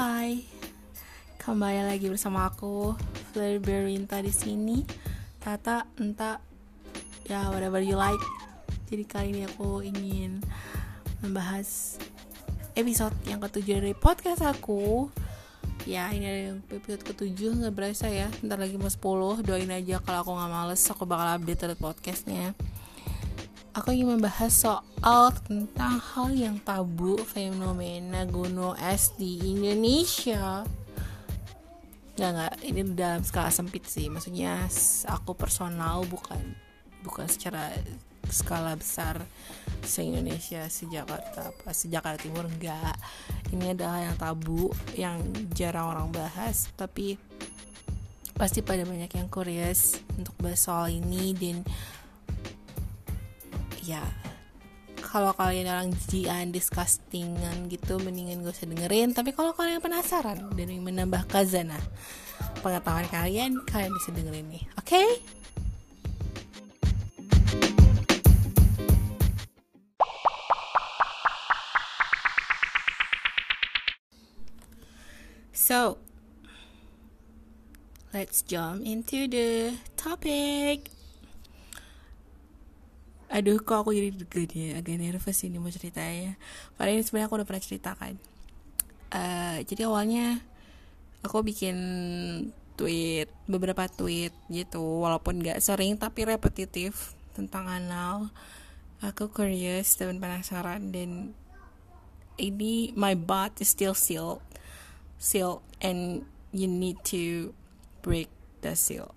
Hai, kembali lagi bersama aku Fleur Berinta di sini. Tata, entah, ya whatever you like. Jadi kali ini aku ingin membahas episode yang ketujuh dari podcast aku. Ya ini ada yang episode ketujuh nggak berasa ya. Ntar lagi mau 10 Doain aja kalau aku nggak males aku bakal update terus podcastnya aku ingin membahas soal tentang hal yang tabu fenomena gunung es di Indonesia. Nggak nggak ini dalam skala sempit sih. Maksudnya aku personal bukan bukan secara skala besar se Indonesia se Jakarta apa se Jakarta Timur enggak ini adalah yang tabu yang jarang orang bahas tapi pasti pada banyak yang curious untuk bahas soal ini dan ya kalau kalian orang jian disgustingan gitu mendingan gak usah dengerin tapi kalau kalian penasaran dan ingin menambah kazana pengetahuan kalian kalian bisa dengerin nih oke okay? So, let's jump into the topic aduh kok aku jadi deg ya agak nervous ini mau ceritanya. Padahal ini sebenarnya aku udah pernah ceritakan uh, jadi awalnya aku bikin tweet beberapa tweet gitu walaupun gak sering tapi repetitif tentang anal. Aku curious dan penasaran dan ini my butt is still sealed sealed and you need to break the seal.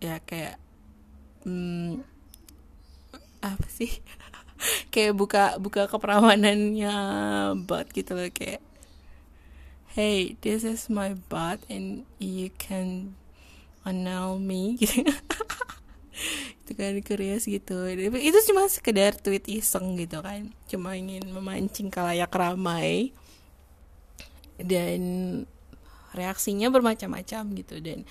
Ya kayak hmm, apa sih? Kayak buka buka keprawanannya butt gitu loh kayak hey this is my butt and you can anal me. Gitu. Itu kan curious gitu. Itu cuma sekedar tweet iseng gitu kan. Cuma ingin memancing kalayak ramai. Dan reaksinya bermacam-macam gitu. Dan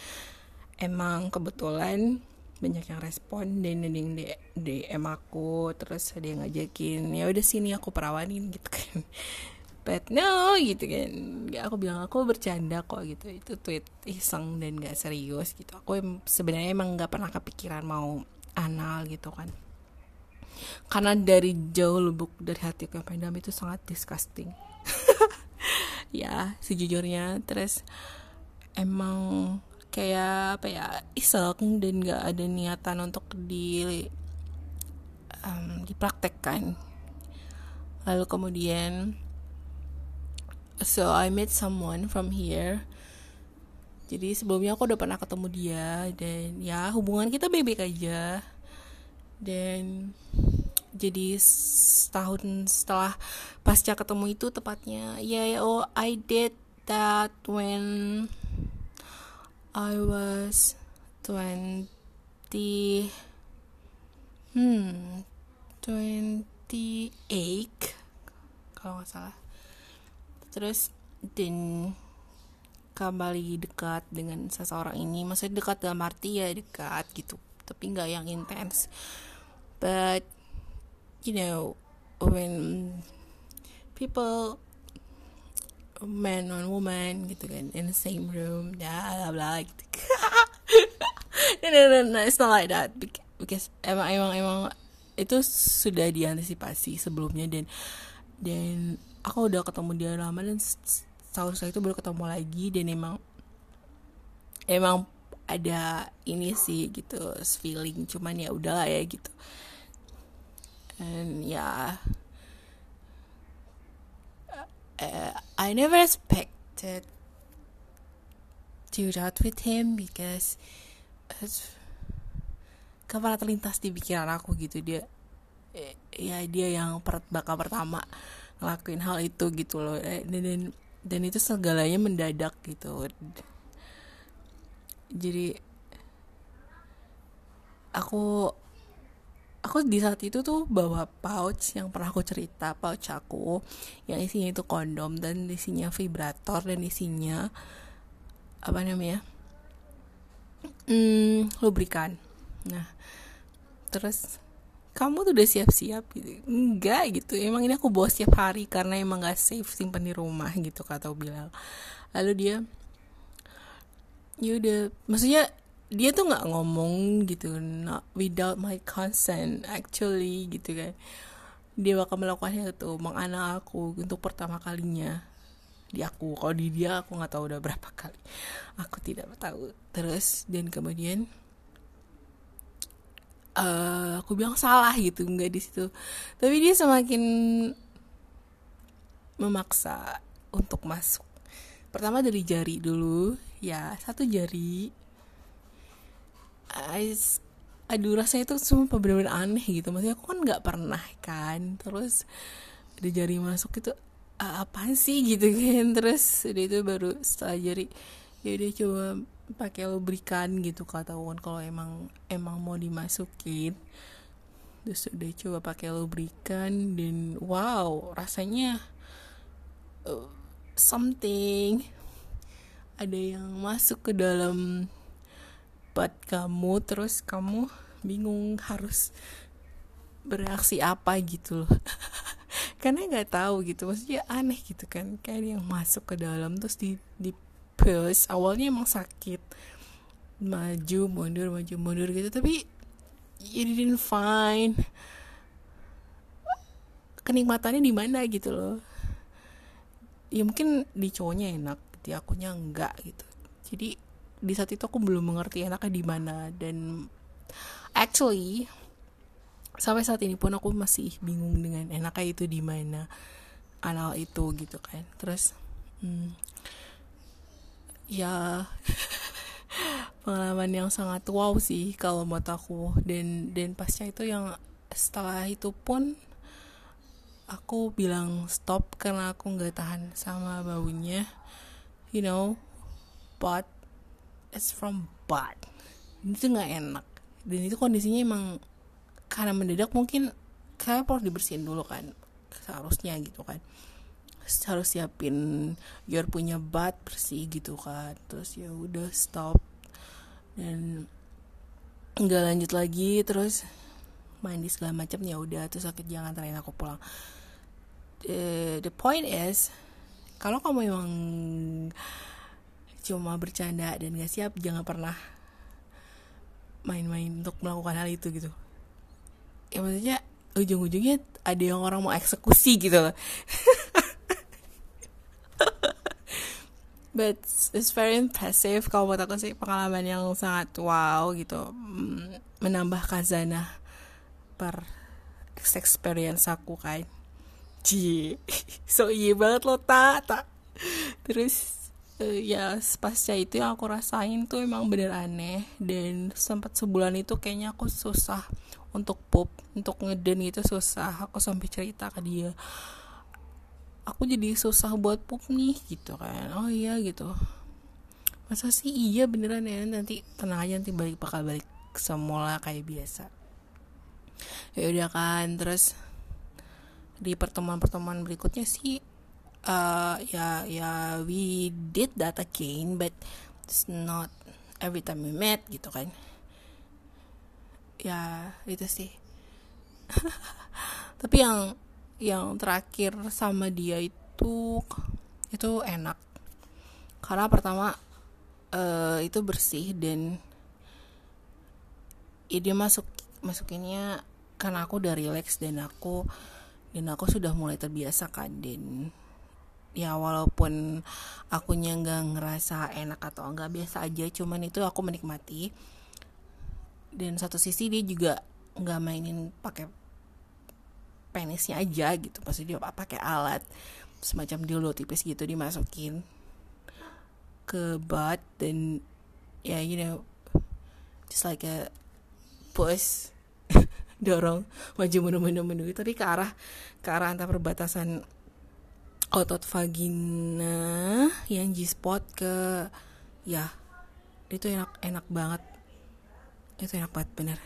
emang kebetulan banyak yang respon dan ada yang DM aku terus ada yang ngajakin ya udah sini aku perawanin gitu kan. But no gitu kan. Gak aku bilang aku bercanda kok gitu. Itu tweet iseng dan gak serius gitu. Aku sebenarnya emang gak pernah kepikiran mau anal gitu kan. Karena dari jauh lubuk dari hati yang pendam itu sangat disgusting. Ya sejujurnya. Terus emang kayak apa ya iseng dan gak ada niatan untuk di um, dipraktekkan. Lalu kemudian so I met someone from here. Jadi sebelumnya aku udah pernah ketemu dia dan ya hubungan kita baik-baik aja. Dan jadi setahun setelah pasca ketemu itu tepatnya ya yeah, oh I did that when I was 20 hmm 28 kalau nggak salah. Terus dan kembali dekat dengan seseorang ini. Maksudnya dekat dalam arti ya dekat gitu tapi nggak yang intens. But you know when people man on woman gitu kan in the same room ya bla bla gitu no, no, no, no, it's not like that because emang emang emang itu sudah diantisipasi sebelumnya dan dan aku udah ketemu dia lama dan tahun setelah itu baru ketemu lagi dan emang emang ada ini sih gitu feeling cuman ya udahlah ya gitu. And ya yeah, I never expected to that with him because pernah terlintas di pikiran aku gitu. Dia eh, ya dia yang per, bakal pertama ngelakuin hal itu gitu loh. Eh, dan dan, dan itu segalanya mendadak gitu. Jadi aku aku di saat itu tuh bawa pouch yang pernah aku cerita pouch aku yang isinya itu kondom dan isinya vibrator dan isinya apa namanya hmm, lubrikan. Nah terus kamu tuh udah siap-siap? Gitu. Enggak gitu. Emang ini aku bawa setiap hari karena emang gak safe simpan di rumah gitu kata bilang. Lalu dia ya udah maksudnya dia tuh nggak ngomong gitu not without my consent actually gitu kan. Dia bakal melakukannya itu menganak aku untuk pertama kalinya di aku. Kalau di dia aku nggak tahu udah berapa kali. Aku tidak tahu. Terus dan kemudian uh, aku bilang salah gitu nggak di situ. Tapi dia semakin memaksa untuk masuk. Pertama dari jari dulu ya satu jari aduh rasanya itu semua bener-bener aneh gitu. Maksudnya aku kan nggak pernah kan terus ada jari masuk itu apa sih? gitu kan. Terus udah itu baru setelah jari ya dia coba pakai lubrikan gitu ketahuan kalau emang emang mau dimasukin. Terus udah coba pakai lubrikan dan wow rasanya uh, something. Ada yang masuk ke dalam buat kamu terus kamu bingung harus bereaksi apa gitu loh. Karena nggak tahu gitu maksudnya aneh gitu kan. Kayak yang masuk ke dalam terus di di push. Awalnya emang sakit. Maju mundur maju mundur gitu. Tapi you didn't find kenikmatannya di mana gitu loh. Ya mungkin di cowoknya enak di akunya enggak gitu. Jadi di saat itu aku belum mengerti enaknya di mana. Dan actually sampai saat ini pun aku masih bingung dengan enaknya itu di mana kanal itu gitu kan. Terus hmm, ya pengalaman yang sangat wow sih kalau buat aku. Dan dan pasca itu yang setelah itu pun aku bilang stop karena aku nggak tahan sama baunya you know but it's from butt itu nggak enak. Dan itu kondisinya emang karena mendadak mungkin kayak perlu dibersihin dulu kan seharusnya gitu kan. Harus siapin biar punya bat bersih gitu kan. Terus ya udah stop. Dan nggak lanjut lagi terus mandi segala macam ya udah terus sakit jangan terakhir aku pulang. The, the point is kalau kamu emang cuma bercanda dan gak siap jangan pernah main-main untuk melakukan hal itu gitu. Ya maksudnya ujung-ujungnya ada yang orang mau eksekusi gitu loh. But it's very impressive kalau buat aku sih pengalaman yang sangat wow gitu. Mm, menambah kazana per experience aku kan. Ci, so iya banget lo tak tak terus uh, ya pasca itu yang aku rasain tuh emang bener aneh. Dan sempat sebulan itu kayaknya aku susah untuk pop untuk ngeden gitu susah. Aku sampai cerita ke dia aku jadi susah buat pop nih gitu kan. Oh iya gitu. Masa sih iya beneran ya? Nanti tenang aja nanti balik bakal balik semula kayak biasa. Ya udah kan terus di pertemuan-pertemuan berikutnya sih uh, ya ya we did that again but it's not every time we met gitu kan. Ya itu sih. Tapi yang yang terakhir sama dia itu itu enak. Karena pertama uh, itu bersih dan ya dia masuk masukinnya karena aku udah relax dan aku dan aku sudah mulai terbiasa kan dan ya walaupun akunya nggak ngerasa enak atau enggak biasa aja cuman itu aku menikmati. Dan satu sisi dia juga nggak mainin pakai penisnya aja gitu pasti dia pakai alat semacam dildo tipis gitu dimasukin ke butt dan ya you know just like a push dorong maju mundur mundur mundur tapi ke arah ke arah antar perbatasan otot vagina yang G-spot ke ya itu enak enak banget. Itu enak banget bener.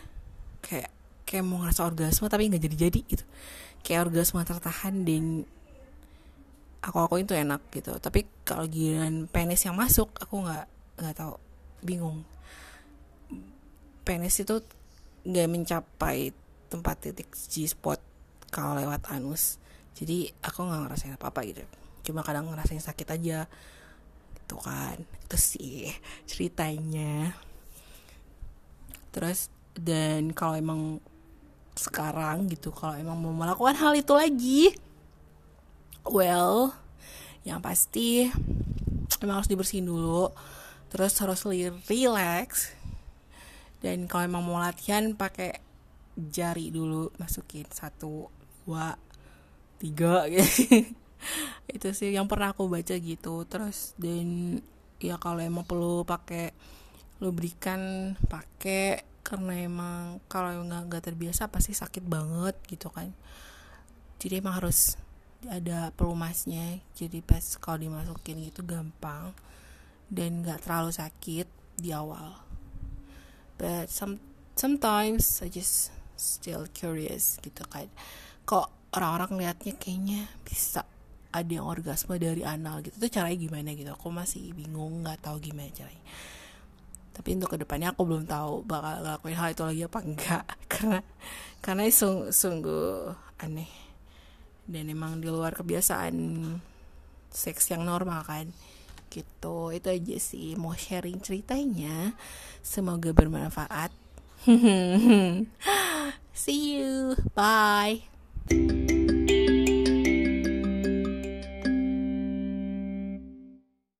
Kayak kayak mau ngerasa orgasme tapi nggak jadi jadi gitu. Kayak orgasme tertahan dan aku aku itu enak gitu. Tapi kalau giliran penis yang masuk aku nggak nggak tahu. Bingung. Penis itu nggak mencapai tempat titik G spot kalau lewat anus jadi aku nggak ngerasain apa apa gitu. Cuma kadang ngerasain sakit aja. Itu kan. Itu sih ceritanya. Terus dan kalau emang sekarang gitu kalau emang mau melakukan hal itu lagi well yang pasti emang harus dibersihin dulu. Terus harus relax. Dan kalau emang mau latihan pakai jari dulu masukin satu dua tiga. Itu sih yang pernah aku baca gitu. Terus dan ya kalau emang perlu pakai lubrikan pakai karena emang kalau nggak nggak terbiasa pasti sakit banget gitu kan. Jadi emang harus ada pelumasnya. Jadi pas kalau dimasukin gitu gampang dan nggak terlalu sakit di awal. But some sometimes I just still curious gitu kan. Kok orang-orang liatnya kayaknya bisa ada yang orgasme dari anal gitu. Tuh caranya gimana gitu? Aku masih bingung nggak tahu gimana caranya. Tapi untuk ke depannya aku belum tahu bakal ngelakuin hal itu lagi apa enggak. Karena karena sung, sungguh aneh. Dan emang di luar kebiasaan seks yang normal kan? Gitu. Itu aja sih. Mau sharing ceritanya semoga bermanfaat. See you. Bye Thank you.